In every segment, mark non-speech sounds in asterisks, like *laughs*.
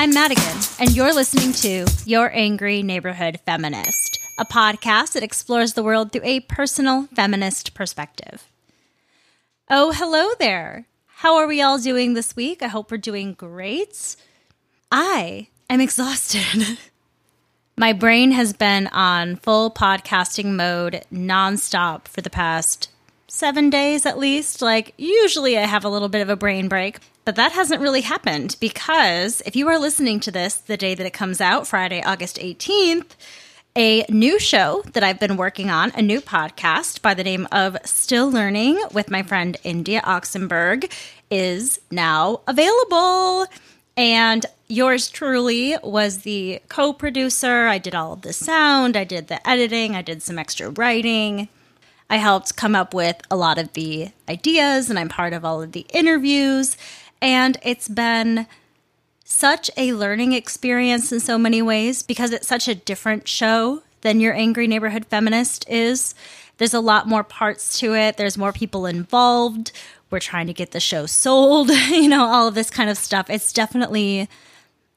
I'm Madigan, and you're listening to Your Angry Neighborhood Feminist, a podcast that explores the world through a personal feminist perspective. Oh, hello there. How are we all doing this week? I hope we're doing great. I am exhausted. *laughs* My brain has been on full podcasting mode nonstop for the past seven days at least. Like, usually I have a little bit of a brain break, but that hasn't really happened because if you are listening to this the day that it comes out, Friday, August 18th, a new show that I've been working on, a new podcast by the name of Still Learning with my friend India Oxenberg, is now available. And yours truly was the co producer. I did all of the sound, I did the editing, I did some extra writing. I helped come up with a lot of the ideas, and I'm part of all of the interviews. And it's been such a learning experience in so many ways because it's such a different show than your Angry Neighborhood Feminist is. There's a lot more parts to it, there's more people involved. We're trying to get the show sold, *laughs* you know, all of this kind of stuff. It's definitely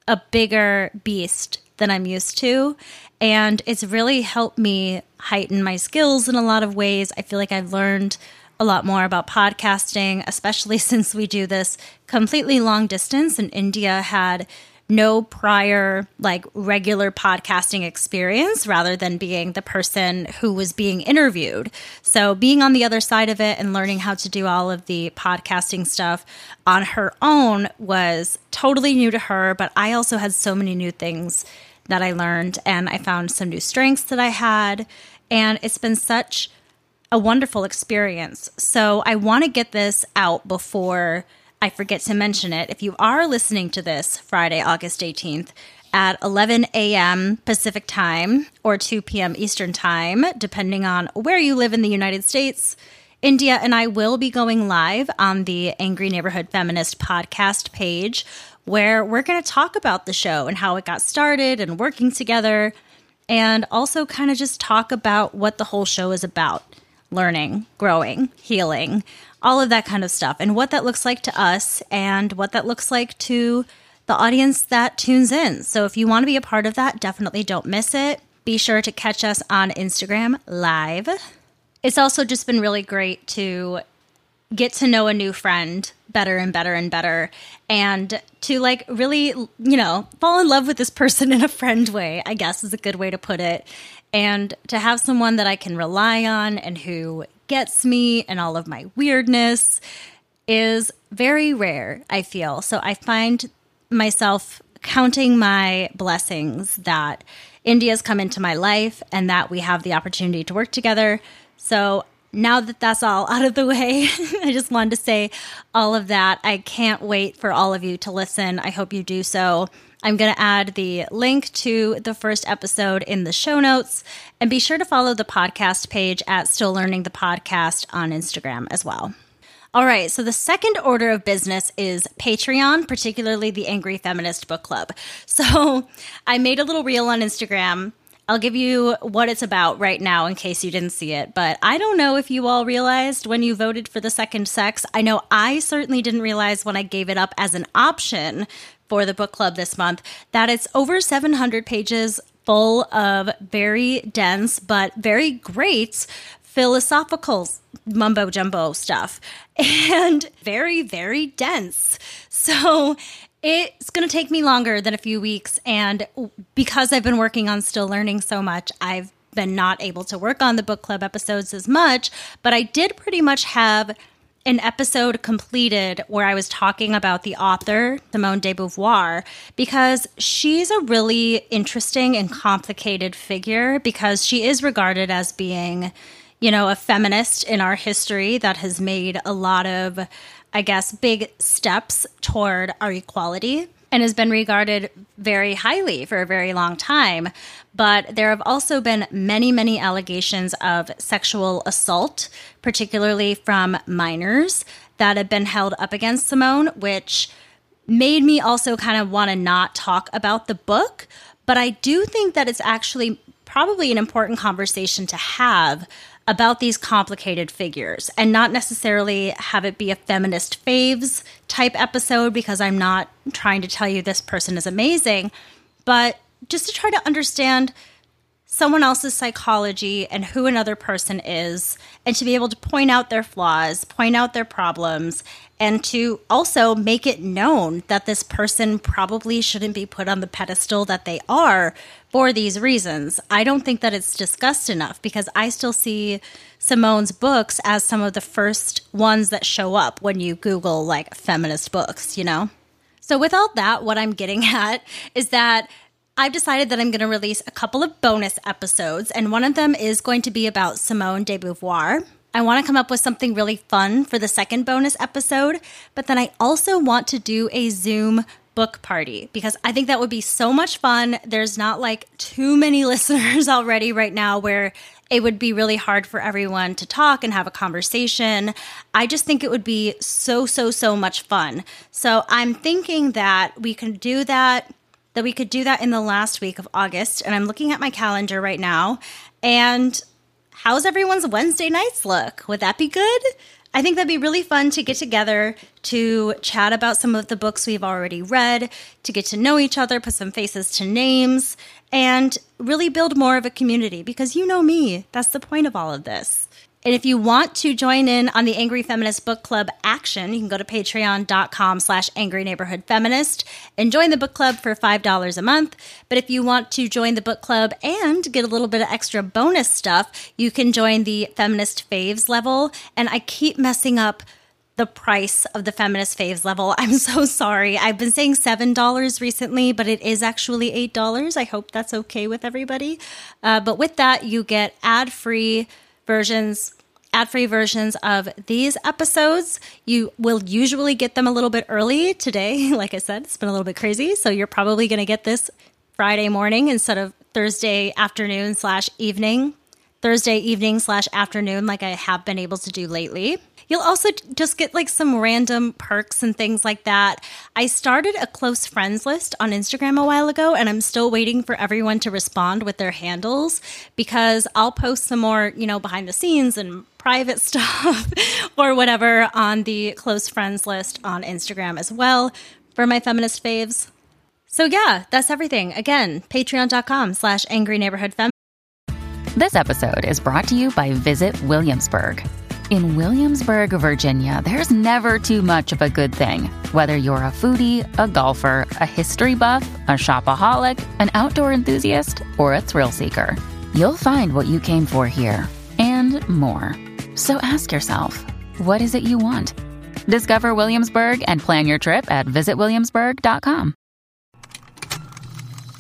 a bigger beast than I'm used to. And it's really helped me heighten my skills in a lot of ways. I feel like I've learned a lot more about podcasting, especially *laughs* since we do this completely long distance. And India had no prior, like, regular podcasting experience rather than being the person who was being interviewed. So, being on the other side of it and learning how to do all of the podcasting stuff on her own was totally new to her. But I also had so many new things that I learned, and I found some new strengths that I had. And it's been such a wonderful experience. So, I want to get this out before I forget to mention it. If you are listening to this Friday, August 18th, at 11 a.m. Pacific time or 2 p.m. Eastern time, depending on where you live in the United States. India and I will be going live on the Angry Neighborhood Feminist podcast page where we're going to talk about the show and how it got started and working together, and also kind of just talk about what the whole show is about learning, growing, healing, all of that kind of stuff, and what that looks like to us and what that looks like to the audience that tunes in. So if you want to be a part of that, definitely don't miss it. Be sure to catch us on Instagram live. It's also just been really great to get to know a new friend better and better and better and to like really you know fall in love with this person in a friend way i guess is a good way to put it and to have someone that i can rely on and who gets me and all of my weirdness is very rare i feel so i find myself counting my blessings that india's come into my life and that we have the opportunity to work together so now that that's all *laughs* out of the way, *laughs* I just wanted to say all of that. I can't wait for all of you to listen. I hope you do so. I'm going to add the link to the first episode in the show notes and be sure to follow the podcast page at Still Learning the Podcast on Instagram as well. All right, so the second order of business is Patreon, particularly the Angry Feminist Book Club. *laughs* So I made a little reel on Instagram I'll give you what it's about right now in case you didn't see it. But I don't know if you all realized when you voted for the second sex. I know I certainly didn't realize when I gave it up as an option for the book club this month that it's over 700 pages full of very dense but very great philosophical mumbo jumbo stuff *laughs* and very, very dense. So it's going to take me longer than a few weeks. And because I've been working on still learning so much, I've been not able to work on the book club episodes as much. But I did pretty much have an episode completed where I was talking about the author, Simone de Beauvoir, because she's a really interesting and complicated figure because she is regarded as being, you know, a feminist in our history that has made a lot of I guess, big steps toward our equality and has been regarded very highly for a very long time. But there have also been many, many allegations of sexual assault, particularly from minors, that have been held up against Simone, which made me also kind of want to not talk about the book. But I do think that it's actually probably an important conversation to have about these complicated figures and not necessarily have it be a feminist faves type episode because I'm not trying to tell you this person is amazing, but just to try to understand someone else's psychology and who another person is, and to be able to point out their flaws, point out their problems, and to also make it known that this person probably shouldn't be put on the pedestal that they are for these reasons. I don't think that it's discussed enough because I still see Simone's books as some of the first ones that show up when you Google like feminist books, you know? So, with all that, what I'm getting *laughs* at is that I've decided that I'm going to release a couple of bonus episodes, and one of them is going to be about Simone de Beauvoir. I want to come up with something really fun for the second bonus episode, but then I also want to do a Zoom book party because I think that would be so much fun. There's not like too many *laughs* listeners already right now where it would be really hard for everyone to talk and have a conversation. I just think it would be so, so, so much fun. So I'm thinking that we can do that that we could do that in the last week of August. And I'm looking at my calendar right now. And how's everyone's Wednesday nights look? Would that be good? I think that'd be really fun to get together to chat about some of the books we've already read, to get to know each other, put some faces to names, and really build more of a community because you know me. That's the point of all of this. And if you want to join in on the Angry Feminist Book Club action, you can go to patreon.com slash angry neighborhood feminist and join the book club for $5 a month. But if you want to join the book club and get a little bit of extra bonus stuff, you can join the feminist faves level. And I keep messing up the price of the feminist faves level. *laughs* I'm so sorry. I've been saying $7 recently, but it is actually $8. I hope that's okay with everybody. Uh, but with that, you get ad free versions, ad free versions of these episodes. You will usually get them a little bit early today. *laughs* Like I said, it's been a little bit crazy. So you're probably going to get this Friday morning instead of Thursday afternoon slash evening, Thursday evening slash afternoon, like I have been able to do lately. You'll also just get like some random perks and things like that. I started a close friends list on Instagram a while ago, and I'm still waiting for everyone to respond with their handles because I'll post some more, you know, behind the scenes and private *laughs* stuff or whatever on the close friends list on Instagram as well for my feminist faves. So yeah, that's everything. Again, patreon.com slash angry neighborhood fem. This episode is brought to you by Visit Williamsburg. In Williamsburg, Virginia, there's never too much of a good thing. Whether you're a foodie, a golfer, a history buff, a shopaholic, an outdoor enthusiast, or a thrill seeker, you'll find what you came for here and more. So ask yourself, what is it you want? Discover Williamsburg and plan your trip at visitwilliamsburg.com.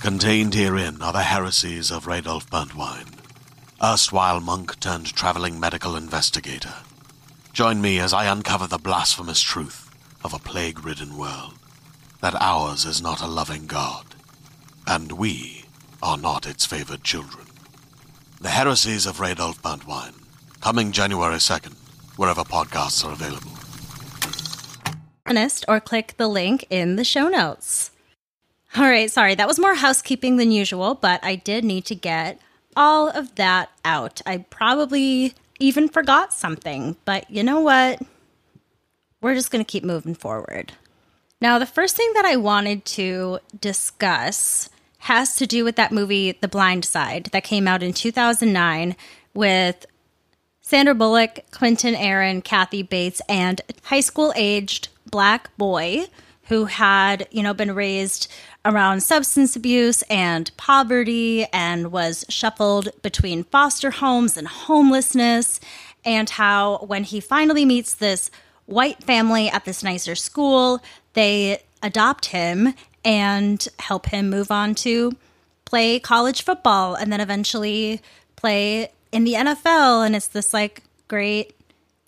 Contained herein are the heresies of Radolf Burntwine, erstwhile monk turned traveling medical investigator. Join me as I uncover the blasphemous truth of a plague ridden world that ours is not a loving God, and we are not its favored children. The heresies of Radolf Burntwine, coming January 2nd, wherever podcasts are available. Or click the link in the show notes. All right, sorry, that was more housekeeping than usual, but I did need to get all of that out. I probably even forgot something, but you know what? We're just going to keep moving forward. Now, the first thing that I wanted to discuss has to do with that movie, The Blind Side, that came out in 2009 with Sandra Bullock, Quinton Aaron, Kathy Bates, and a high school aged black boy who had, you know, been raised around substance abuse and poverty and was shuffled between foster homes and homelessness. And how, when he finally meets this white family at this nicer school, they adopt him and help him move on to play college football and then eventually play in the NFL. And it's this like great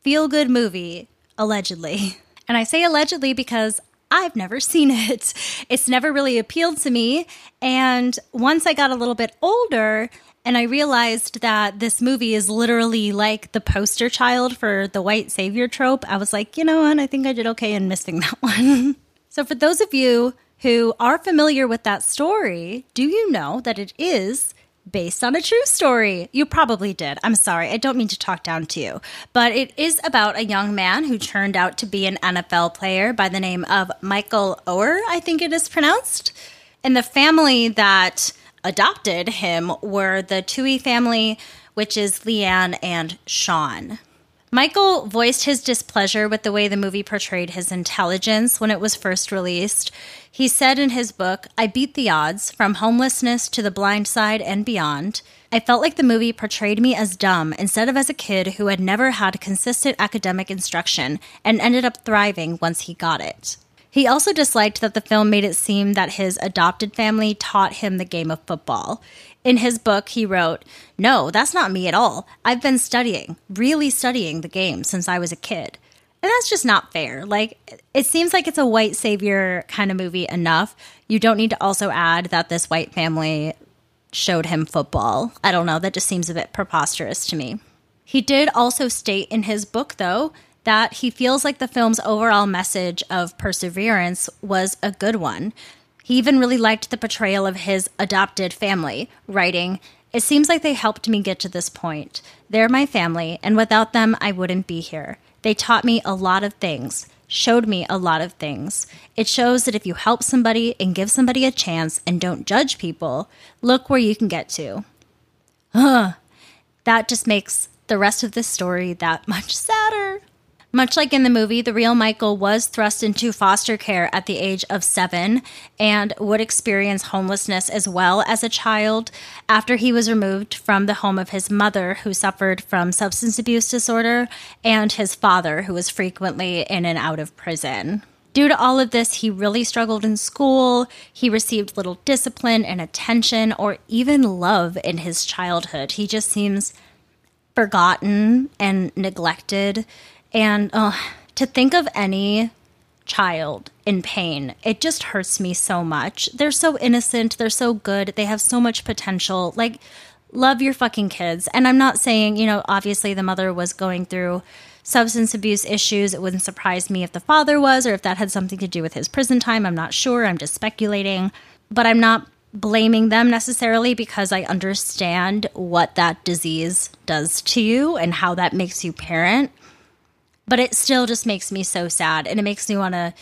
feel good movie, allegedly. And I say allegedly because I've never seen *laughs* it. It's never really appealed to me. And once I got a little bit older and I realized that this movie is literally like the poster child for the white savior trope, I was like, you know what? I think I did okay in missing *laughs* that one. so, for those of you who are familiar with that story, do you know that it is based on a true story. You probably did. I'm sorry. I don't mean to talk down to you. But it is about a young man who turned out to be an NFL player by the name of Michael Oher, I think it is pronounced. And the family that adopted him were the Tuohy family, which is Leigh Anne and Sean. Michael voiced his displeasure with the way the movie portrayed his intelligence when it was first released. He said in his book, I beat the odds from homelessness to the blind side and beyond. I felt like the movie portrayed me as dumb instead of as a kid who had never had consistent academic instruction and ended up thriving once he got it. He also disliked that the film made it seem that his adopted family taught him the game of football. In his book, he wrote, No, that's not me at all. I've been studying, really studying the game since I was a kid. And that's just not fair. Like, it seems like it's a white savior kind of movie enough. You don't need to also add that this white family showed him football. I don't know. That just seems a bit preposterous to me. He did also state in his book, though, that he feels like the film's overall message of perseverance was a good one. He even really liked the portrayal of his adopted family, writing, It seems like they helped me get to this point. They're my family, and without them, I wouldn't be here. They taught me a lot of things, showed me a lot of things. It shows that if you help somebody and give somebody a chance and don't judge people, look where you can get to. Ugh. That just makes the rest of this story that much *laughs* sadder. Much like in the movie, the real Michael was thrust into foster care at the age of seven and would experience homelessness as well as a child after he was removed from the home of his mother, who suffered from substance abuse disorder, and his father, who was frequently in and out of prison. Due to all of this, he really struggled in school. He received little discipline and attention or even love in his childhood. He just seems forgotten and neglected and uh, to think of any child in pain, it just hurts me so much. They're so innocent, they're so good, they have so much potential. Like, love your fucking kids. And I'm not saying, you know, obviously the mother was going through substance abuse issues. It wouldn't surprise me if the father was or if that had something to do with his prison time. I'm not sure. I'm just speculating. But I'm not blaming them necessarily because I understand what that disease does to you and how that makes you parent but it still just makes me so sad and it makes me want to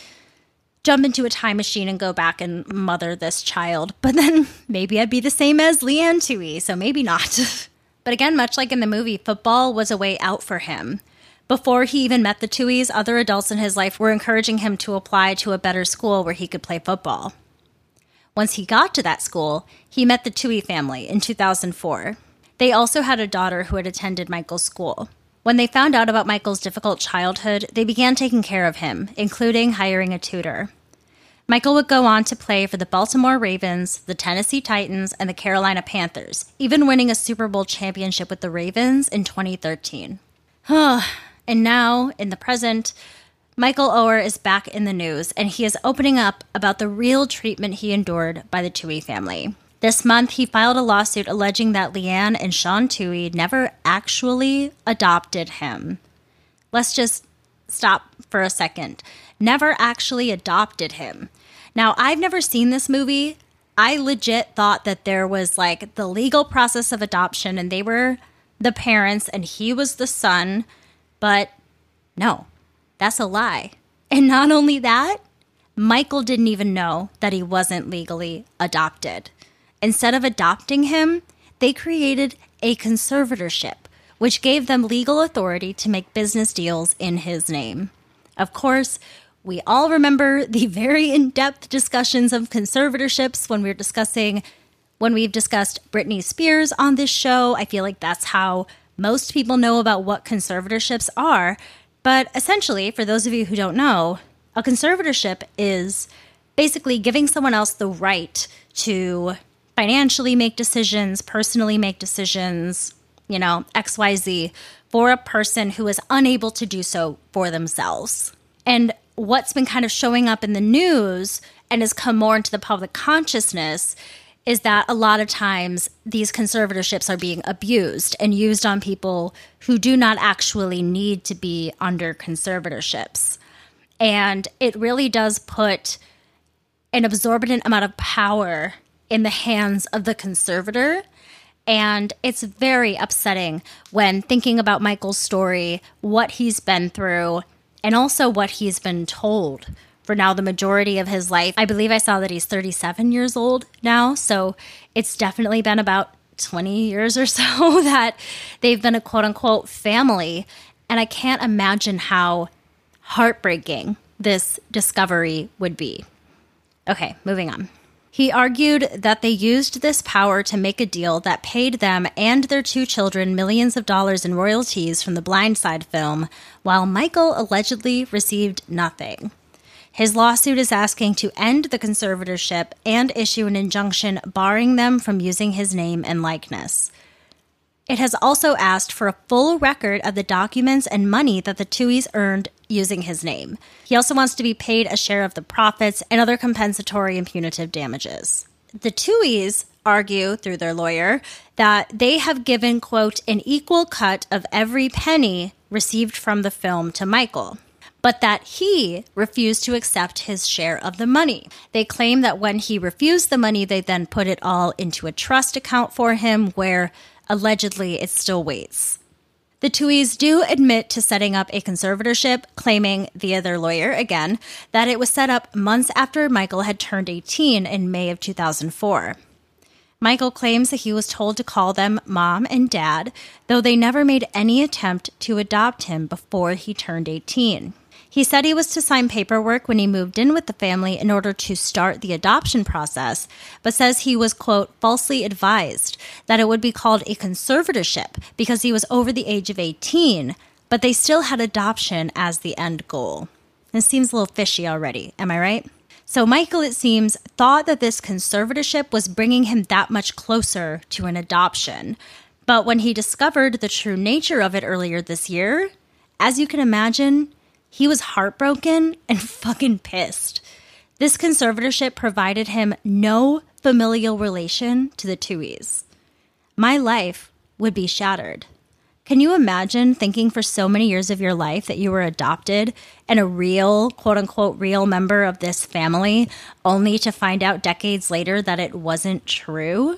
jump into a time machine and go back and mother this child. *laughs* But then maybe I'd be the same as Leanne Tuohy, so maybe not. *laughs* but again, much like in the movie, football was a way out for him. Before he even met the Tuohys, other adults in his life were encouraging him to apply to a better school where he could play football. Once he got to that school, he met the Tuohy family in 2004. They also had a daughter who had attended Michael's school. When they found out about Michael's difficult childhood, they began taking care of him, including hiring a tutor. Michael would go on to play for the Baltimore Ravens, the Tennessee Titans, and the Carolina Panthers, even winning a Super Bowl championship with the Ravens in 2013. and now, in the present, Michael Oher is back in the news and he is opening up about the real treatment he endured by the Tuohy family. This month, he filed a lawsuit alleging that Leigh Anne and Sean Tuohy never actually adopted him. Let's just stop for a second. Never actually adopted him. Now, I've never seen this movie. I legit thought that there was like the legal process of adoption and they were the parents and he was the son, but no, that's a lie. And not only that, Michael didn't even know that he wasn't legally adopted. Instead of adopting him, they created a conservatorship, which gave them legal authority to make business deals in his name. Of course, we all remember the very in depth discussions of conservatorships when we we're discussing, when we've discussed Britney Spears on this show. I feel like that's how most people know about what conservatorships are. But essentially, for those of you who don't know, a conservatorship is basically giving someone else the right to financially make decisions, personally make decisions, you know, XYZ for a person who is unable to do so for themselves. And what's been kind of showing up in the news and has come more into the public consciousness is that a lot of times these conservatorships are being abused and used on people who do not actually need to be under conservatorships. And it really does put an absorbent amount of power in the hands of the conservator. And it's very upsetting when thinking about Michael's story, what he's been through, and also what he's been told for now the majority of his life. I believe I saw that he's 37 years old now. So it's definitely been about 20 years or *laughs* so that they've been a quote unquote family. And I can't imagine how heartbreaking this discovery would be. Okay, moving on. He argued that they used this power to make a deal that paid them and their two children millions of dollars in royalties from the Blind Side film, while Michael allegedly received nothing. His lawsuit is asking to end the conservatorship and issue an injunction barring them from using his name and likeness. It has also asked for a full record of the documents and money that the Tuohys earned using his name. He also wants to be paid a share of the profits and other compensatory and punitive damages. The Tuohys argue through their lawyer that they have given, quote, an equal cut of every penny received from the film to Michael but that he refused to accept his share of the money. They claim that when he refused the money, they then put it all into a trust account for him where allegedly it still waits. The Tuohys do admit to setting up a conservatorship, claiming via their lawyer again that it was set up months after Michael had turned 18 in May of 2004. Michael claims that he was told to call them mom and dad, though they never made any attempt to adopt him before he turned 18. He said he was to sign paperwork when he moved in with the family in order to start the adoption process, but says he was, quote, falsely advised that it would be called a conservatorship because he was over the age of 18, but they still had adoption as the end goal. This seems a little fishy already, am I right? So, Michael, it seems, thought that this conservatorship was bringing him that much closer to an adoption. But when he discovered the true nature of it earlier this year, as you can imagine, he was heartbroken and *laughs* fucking pissed. This conservatorship provided him no familial relation to the Tuohys. My life would be shattered. Can you imagine thinking for so many years of your life that you were adopted and a real, quote unquote, real member of this family, only to find out decades later that it wasn't true?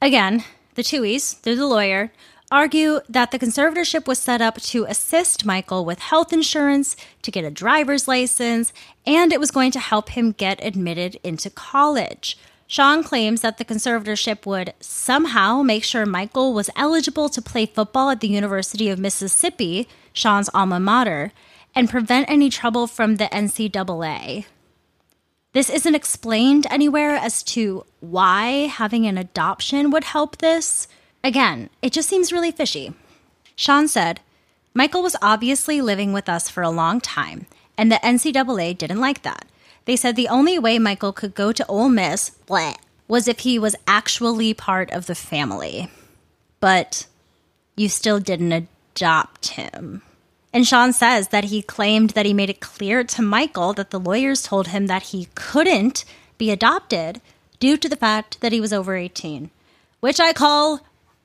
Again, the Tuohys, through the lawyer, argue that the conservatorship was set up to assist Michael with health insurance, to get a driver's license, and it was going to help him get admitted into college. Sean claims that the conservatorship would somehow make sure Michael was eligible to play football at the University of Mississippi, Sean's alma mater, and prevent any trouble from the NCAA. This isn't explained anywhere as to why having an adoption would help this. Again, it just seems really fishy. Sean said, Michael was obviously living with us for a long time, and the NCAA didn't like that. They said the only way Michael could go to Ole Miss bleh, was if he was actually part of the family. But you still didn't adopt him. And Sean says that he claimed that he made it clear to Michael that the lawyers told him that he couldn't be adopted due to the fact that he was over 18, which I call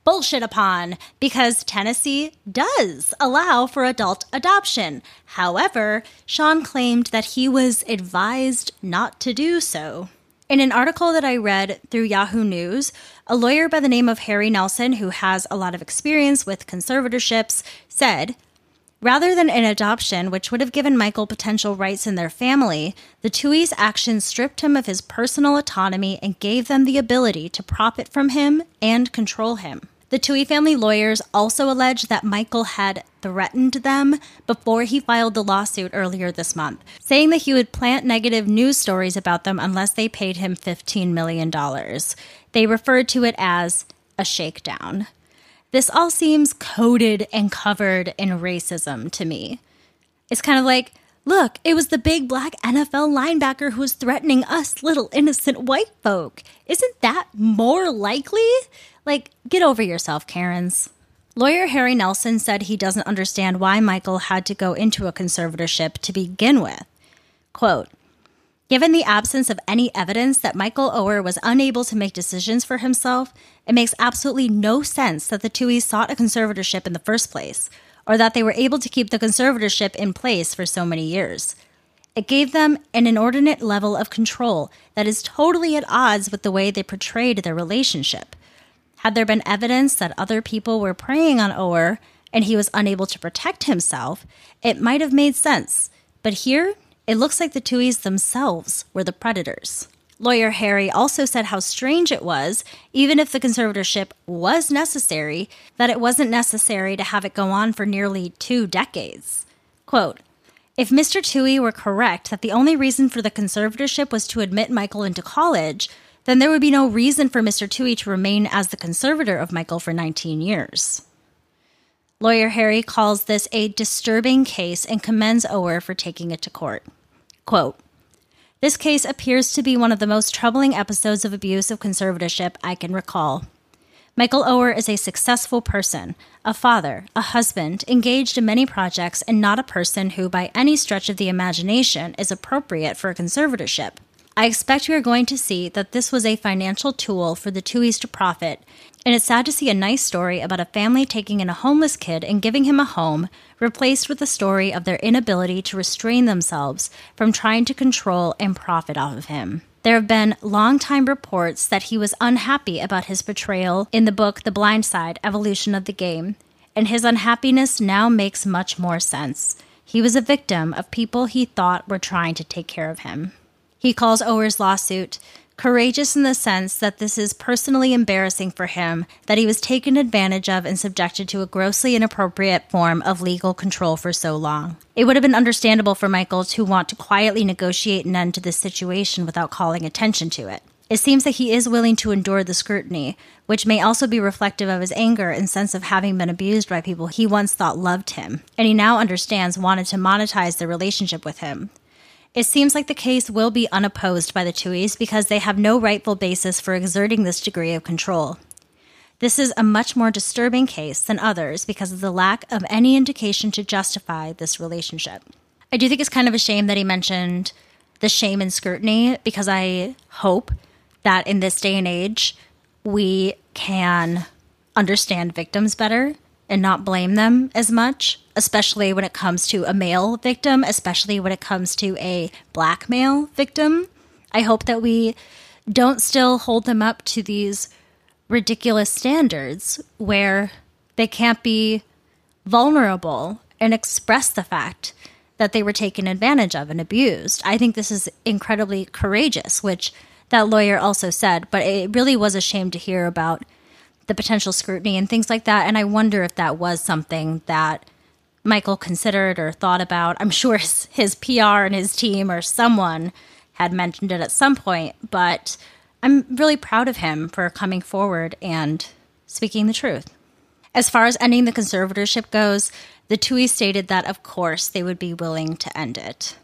bullshit upon because Tennessee does allow for adult adoption. However, Sean claimed that he was advised not to do so. In an article that I read through Yahoo News, a lawyer by the name of Harry Nelson, who has a lot of experience with conservatorships, said, Rather than an adoption, which would have given Michael potential rights in their family, the Tuohy's actions stripped him of his personal autonomy and gave them the ability to profit from him and control him. The Tuohy family lawyers also allege that Michael had threatened them before he filed the lawsuit earlier this month, saying that he would plant negative news stories about them unless they paid him $15 million. They referred to it as a shakedown. This all seems coded and covered in racism to me. It's kind of like, look, it was the big black NFL linebacker who was threatening us little innocent white folk. Isn't that more likely? Like, get over yourself, Karens. Lawyer Harry Nelson said he doesn't understand why Michael had to go into a conservatorship to begin with. Quote, Given the absence of any evidence that Michael Oher was unable to make decisions for himself, it makes absolutely no sense that the Tuohys sought a conservatorship in the first place, or that they were able to keep the conservatorship in place for so many years. It gave them an inordinate level of control that is totally at odds with the way they portrayed their relationship. Had there been evidence that other people were preying on Oher and he was unable to protect himself, it might have made sense. But here, it looks like the Tuohys themselves were the predators. Lawyer Harry also said how strange it was, even if the conservatorship was necessary, that it wasn't necessary to have it go on for nearly two decades. Quote, if Mr. Tuohy were correct that the only reason for the conservatorship was to admit Michael into college, then there would be no reason for Mr. Tuohy to remain as the conservator of Michael for 19 years. Lawyer Harry calls this a disturbing case and commends Oher for taking it to court. Quote, this case appears to be one of the most troubling episodes of abuse of conservatorship I can recall. Michael Oher is a successful person, a father, a husband, engaged in many projects, and not a person who, by any stretch of the imagination, is appropriate for a conservatorship. I expect we are going to see that this was a financial tool for the Tuohys to profit, and it's sad to see a nice story about a family taking in a homeless kid and giving him a home, replaced with the story of their inability to restrain themselves from trying to control and profit off of him. There have been long-time reports that he was unhappy about his portrayal in the book The Blind Side Evolution of the Game, and his unhappiness now makes much more sense. He was a victim of people he thought were trying to take care of him. He calls Oher's lawsuit courageous in the sense that this is personally embarrassing for him that he was taken advantage of and subjected to a grossly inappropriate form of legal control for so long. It would have been understandable for Michael to want to quietly negotiate an end to this situation without calling attention to it. It seems that he is willing to endure the scrutiny, which may also be reflective of his anger and sense of having been abused by people he once thought loved him, and he now understands wanted to monetize their relationship with him. It seems like the case will be unopposed by the Tuohys because they have no rightful basis for exerting this degree of control. This is a much more disturbing case than others because of the lack of any indication to justify this relationship. I do think it's kind of a shame that he mentioned the shame and scrutiny because I hope that in this day and age we can understand victims better and not blame them as much, especially when it comes to a male victim, especially when it comes to a black male victim. I hope that we don't still hold them up to these ridiculous standards where they can't be vulnerable and express the fact that they were taken advantage of and abused. I think this is incredibly courageous, which that lawyer also said, but it really was a shame to hear about the potential scrutiny and things like that. And I wonder if that was something that Michael considered or thought about. I'm sure his, PR and his team or someone had mentioned it at some point, but I'm really proud of him for coming forward and speaking the truth. As far as ending the conservatorship goes, the Tuohy stated that, of course, they would be willing to end it.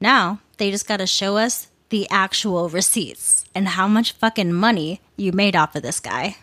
Now, they just got to show us the actual receipts and how much fucking money you made off of this guy.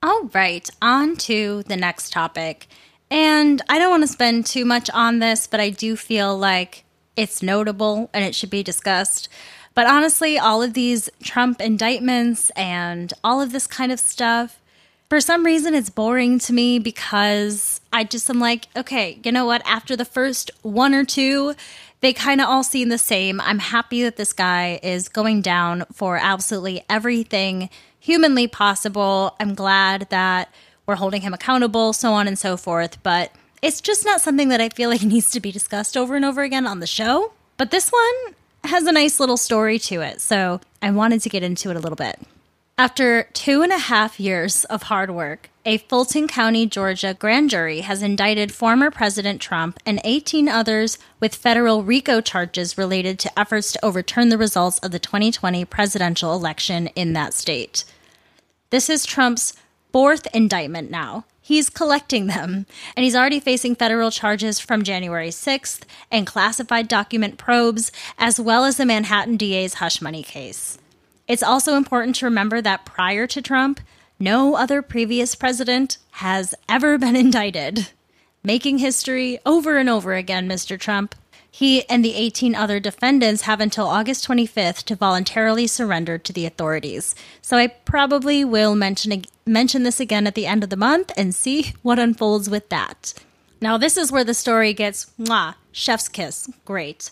All right, on to the next topic. And I don't want to spend too much on this, but I do feel like it's notable and it should be discussed. But honestly, all of these Trump indictments and all of this kind of stuff, for some reason, it's boring to me because I just am like, okay, you know what? After the first one or two, they kind of all seem the same. I'm happy that this guy is going down for absolutely everything humanly possible. I'm glad that we're holding him accountable, so on and so forth. But it's just not something that I feel like *laughs* needs to be discussed over and over again on the show. But this one has a nice little story to it, so I wanted to get into it a little bit. After two and a half years of hard work, a Fulton County, Georgia grand jury has indicted former President Trump and 18 others with federal RICO charges related to efforts to overturn the results of the 2020 presidential election in that state. This is Trump's fourth indictment now. He's collecting them, and he's already facing federal charges from January 6th and classified document probes, as well as the Manhattan DA's hush money case. It's also important to remember that prior to Trump, no other previous president has ever been *laughs* indicted. Making history over and over again, Mr. Trump. He and the 18 other defendants have until August 25th to voluntarily surrender to the authorities. So I probably will mention mention this again at the end of the month and see *laughs* what unfolds with that. Now this is where the story gets mwah, chef's kiss. Great.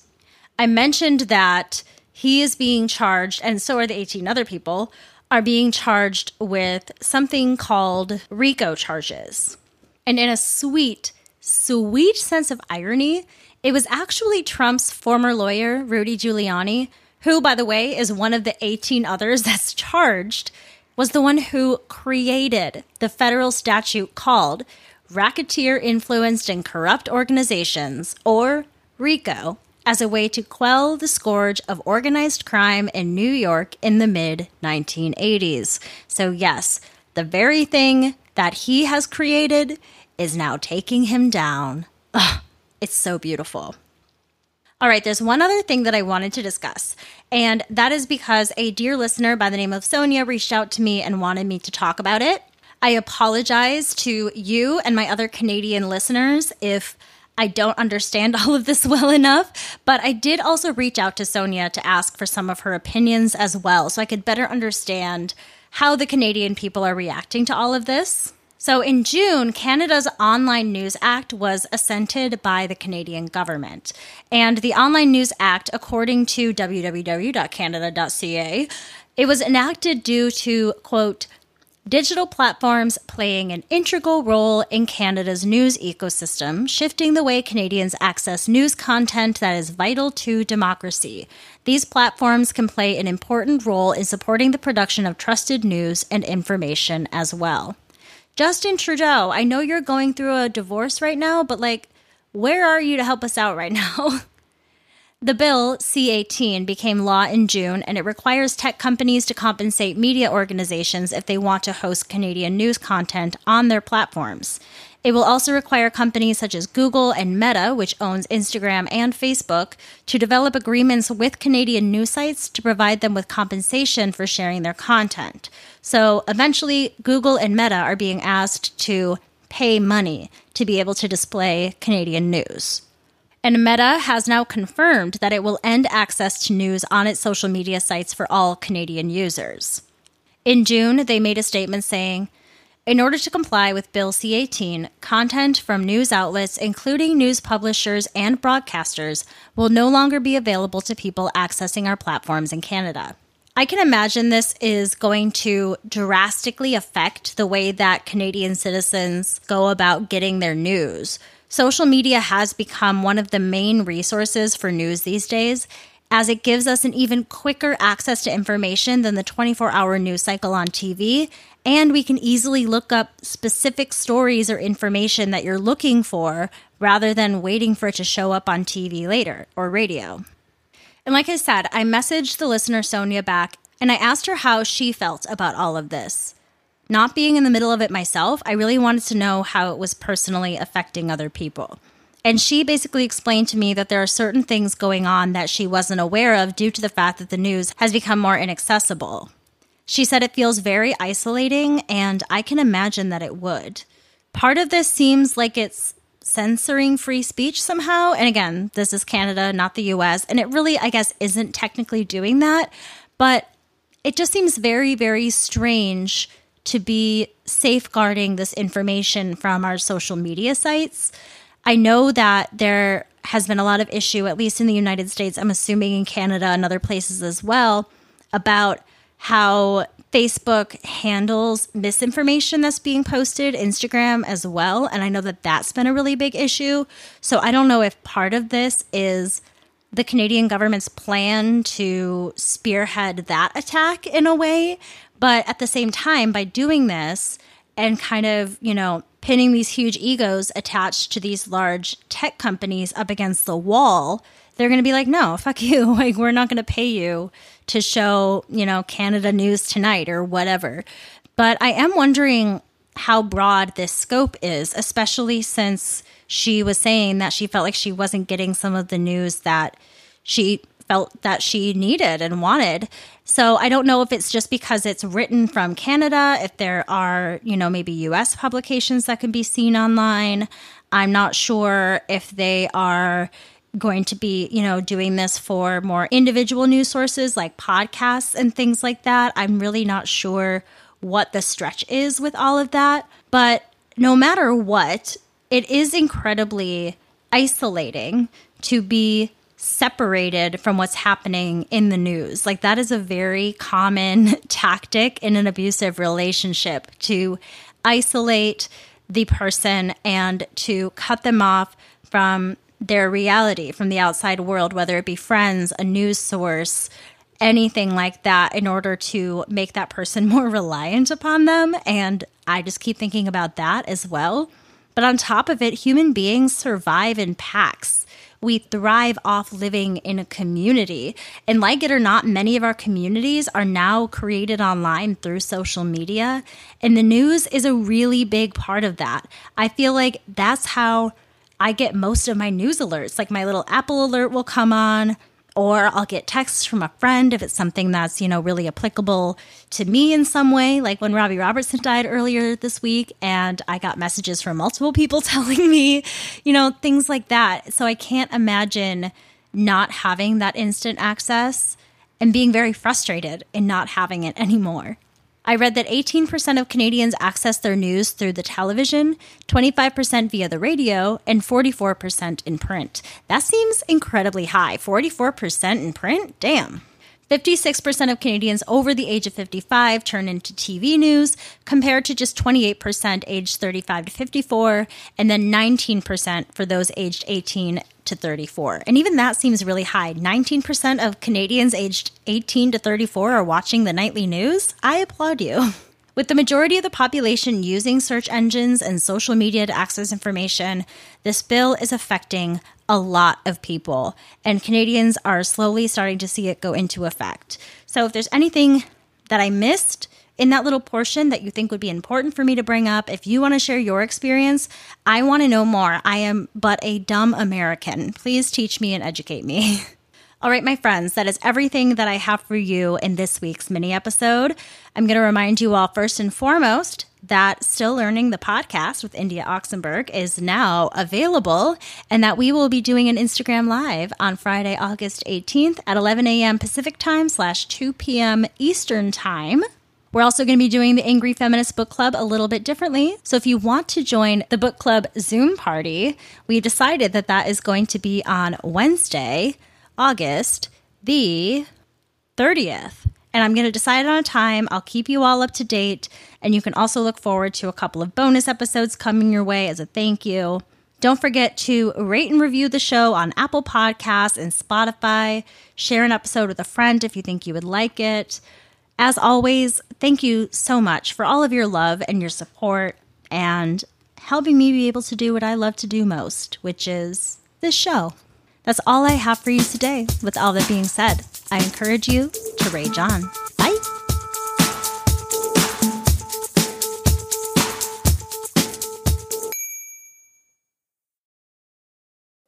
I mentioned that he is being charged, and so are the 18 other people, are being charged with something called RICO charges. And in a sweet, sweet sense of irony, it was actually Trump's former lawyer, Rudy Giuliani, who, by the way, is one of the 18 others *laughs* that's charged, was the one who created the federal statute called Racketeer Influenced and Corrupt Organizations, or RICO, as a way to quell the scourge of organized crime in New York in the mid 1980s. So, yes, the very thing that he has created is now taking him down. Ugh, it's so beautiful. All right, there's one other thing that I wanted to discuss, and that is because a dear listener by the name of Sonia reached out to me and wanted me to talk about it. I apologize to you and my other Canadian listeners if I don't understand *laughs* all of this well enough, but I did also reach out to Sonia to ask for some of her opinions as well so I could better understand how the Canadian people are reacting to all of this. So, in June, Canada's Online News Act was assented by the Canadian government. And the Online News Act, according to www.canada.ca, it was enacted due to, quote, digital platforms playing an integral role in Canada's news ecosystem, shifting the way Canadians access news content that is vital to democracy. These platforms can play an important role in supporting the production of trusted news and information as well. Justin Trudeau, I know you're going through a divorce right now, but like, where are you to help us out right now? *laughs* The bill, C 18, became law in June and it requires tech companies to compensate media organizations if they want to host Canadian news content on their platforms. It will also require companies such as Google and Meta, which owns Instagram and Facebook, to develop agreements with Canadian news sites to provide them with compensation for sharing their content. So eventually, Google and Meta are being asked to pay money to be able to display Canadian news. And Meta has now confirmed that it will end access to news on its social media sites for all Canadian users. In June, they made a statement saying, in order to comply with Bill C 18, content from news outlets, including news publishers and broadcasters, will no longer be available to people accessing our platforms in Canada. I can imagine this is going to drastically affect the way that Canadian citizens go about getting their news. Social media has become one of the main resources for news these days, as it gives us an even quicker access to information than the 24 hour news cycle on TV. And we can easily look up specific stories or information that you're looking for rather than waiting for it to show up on TV later or radio. And like I said, I messaged the listener Sonia back and I asked her how she felt about all of this. Not being in the middle of it myself, I really wanted to know how it was personally affecting other people. And she basically explained to me that there are certain things going on that she wasn't aware of due to the fact that the news has become more inaccessible. She said it feels very isolating, and I can imagine that it would. Part of this seems like it's censoring free speech somehow. And again, this is Canada, not the US. And it really, I guess, isn't technically doing that. But it just seems very, very strange to be safeguarding this information from our social media sites. I know that there has been a lot of issue, at least in the United States, I'm assuming in Canada and other places as well, about how Facebook handles misinformation that's being posted, Instagram as well. And I know that that's been a really big issue. So I don't know if part of this is the Canadian government's plan to spearhead that attack in a way. But at the same time, by doing this and kind of, you know, pinning these huge egos attached to these large tech companies up against the wall, they're going to be like, no, fuck *laughs* you. Like, we're not going to pay you to show, you know, Canada News Tonight or whatever. But I am wondering how broad this scope is, especially since she was saying that she felt like she wasn't getting some of the news that she felt that she needed and wanted. So I don't know if it's just because it's written from Canada, if there are, you know, maybe US publications that can be seen online. I'm not sure if they are going to be, you know, doing this for more individual news sources like podcasts and things like that. I'm really not sure what the stretch is with all of that. But no matter what, it is incredibly isolating to be separated from what's happening in the news. Like, that is a very common *laughs* tactic in an abusive relationship to isolate the person and to cut them off from their reality from the outside world, whether it be friends, a news source, anything like that, in order to make that person *laughs* more reliant upon them. And I just keep thinking about that as well. But on top of it, human beings survive in packs. We thrive off living in a community. And like it or not, many of our communities are now created online through social media. And the news is a really big part of that. I feel like that's how I get most of my news alerts. Like my little Apple alert will come on, or I'll get texts from a friend if it's something that's, you know, really applicable to me in some way. Like when Robbie Robertson died earlier this week, and I got messages from multiple people *laughs* telling me, you know, things like that. So I can't imagine not having that instant access and being very frustrated in not having it anymore. I read that 18% of Canadians access their news through the television, 25% via the radio, and 44% in print. That seems incredibly high. 44% in print? Damn. 56% of Canadians over the age of 55 turn into TV news, compared to just 28% aged 35 to 54, and then 19% for those aged 18 to 34. And even that seems really high. 19% of Canadians aged 18 to 34 are watching the nightly news. I applaud you. *laughs* With the majority of the population using search engines and social media to access information, this bill is affecting a lot of people, and Canadians are slowly starting to see it go into effect. So, if there's anything that I missed in that little portion that you think would be important for me to bring up, if you want to share your experience, I want to know more. I am but a dumb American. Please teach me and educate me. *laughs* All right, my friends, that is everything that I have for you in this week's mini episode. I'm going to remind you all, first and foremost, that Still Learning the podcast with India Oxenberg is now available and that we will be doing an Instagram live on Friday, August 18th at 11 a.m. Pacific time slash 2 p.m. Eastern time. We're also going to be doing the Angry Feminist Book Club a little bit differently. So if you want to join the book club Zoom party, we decided that that is going to be on Wednesday, August the 30th. and I'm going to decide on a time. I'll keep you all up to date, and you can also look forward to a couple of bonus episodes coming your way as a thank you. Don't forget to rate and review the show on Apple Podcasts and Spotify. Share an episode with a friend if you think you would like it. As always, thank you so much for all of your love and your support and helping me be able to do what I love to do most, which is this show. That's all I have for you today. With all that being said, I encourage you to rage on.